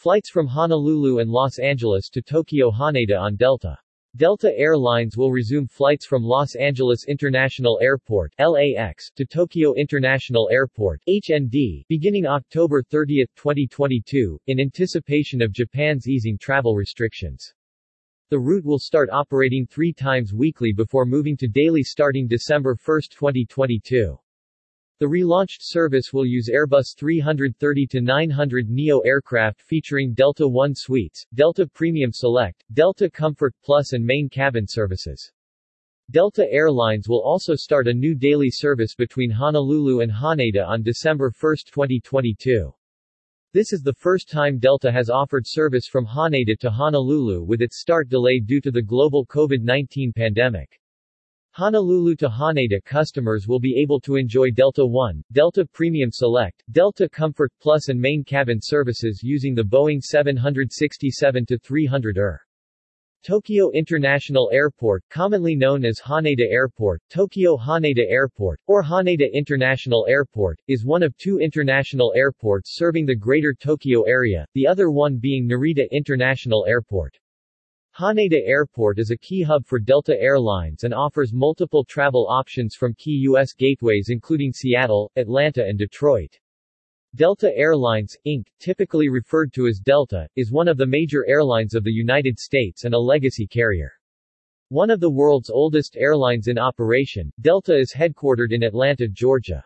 Flights from Honolulu and Los Angeles to Tokyo Haneda on Delta. Delta Air Lines will resume flights from Los Angeles International Airport LAX to Tokyo International Airport HND beginning October 30, 2022, in anticipation of Japan's easing travel restrictions. The route will start operating three times weekly before moving to daily starting December 1, 2022. The relaunched service will use Airbus 330-900 NEO aircraft featuring Delta One suites, Delta Premium Select, Delta Comfort Plus and main cabin services. Delta Airlines will also start a new daily service between Honolulu and Haneda on December 1, 2022. This is the first time Delta has offered service from Haneda to Honolulu with its start delayed due to the global COVID-19 pandemic. Honolulu to Haneda customers will be able to enjoy Delta One, Delta Premium Select, Delta Comfort Plus and main cabin services using the Boeing 767-300ER. Tokyo International Airport, commonly known as Haneda Airport, Tokyo Haneda Airport, or Haneda International Airport, is one of two international airports serving the Greater Tokyo area, the other one being Narita International Airport. Haneda Airport is a key hub for Delta Airlines and offers multiple travel options from key U.S. gateways including Seattle, Atlanta and Detroit. Delta Airlines, Inc., typically referred to as Delta, is one of the major airlines of the United States and a legacy carrier. One of the world's oldest airlines in operation, Delta is headquartered in Atlanta, Georgia.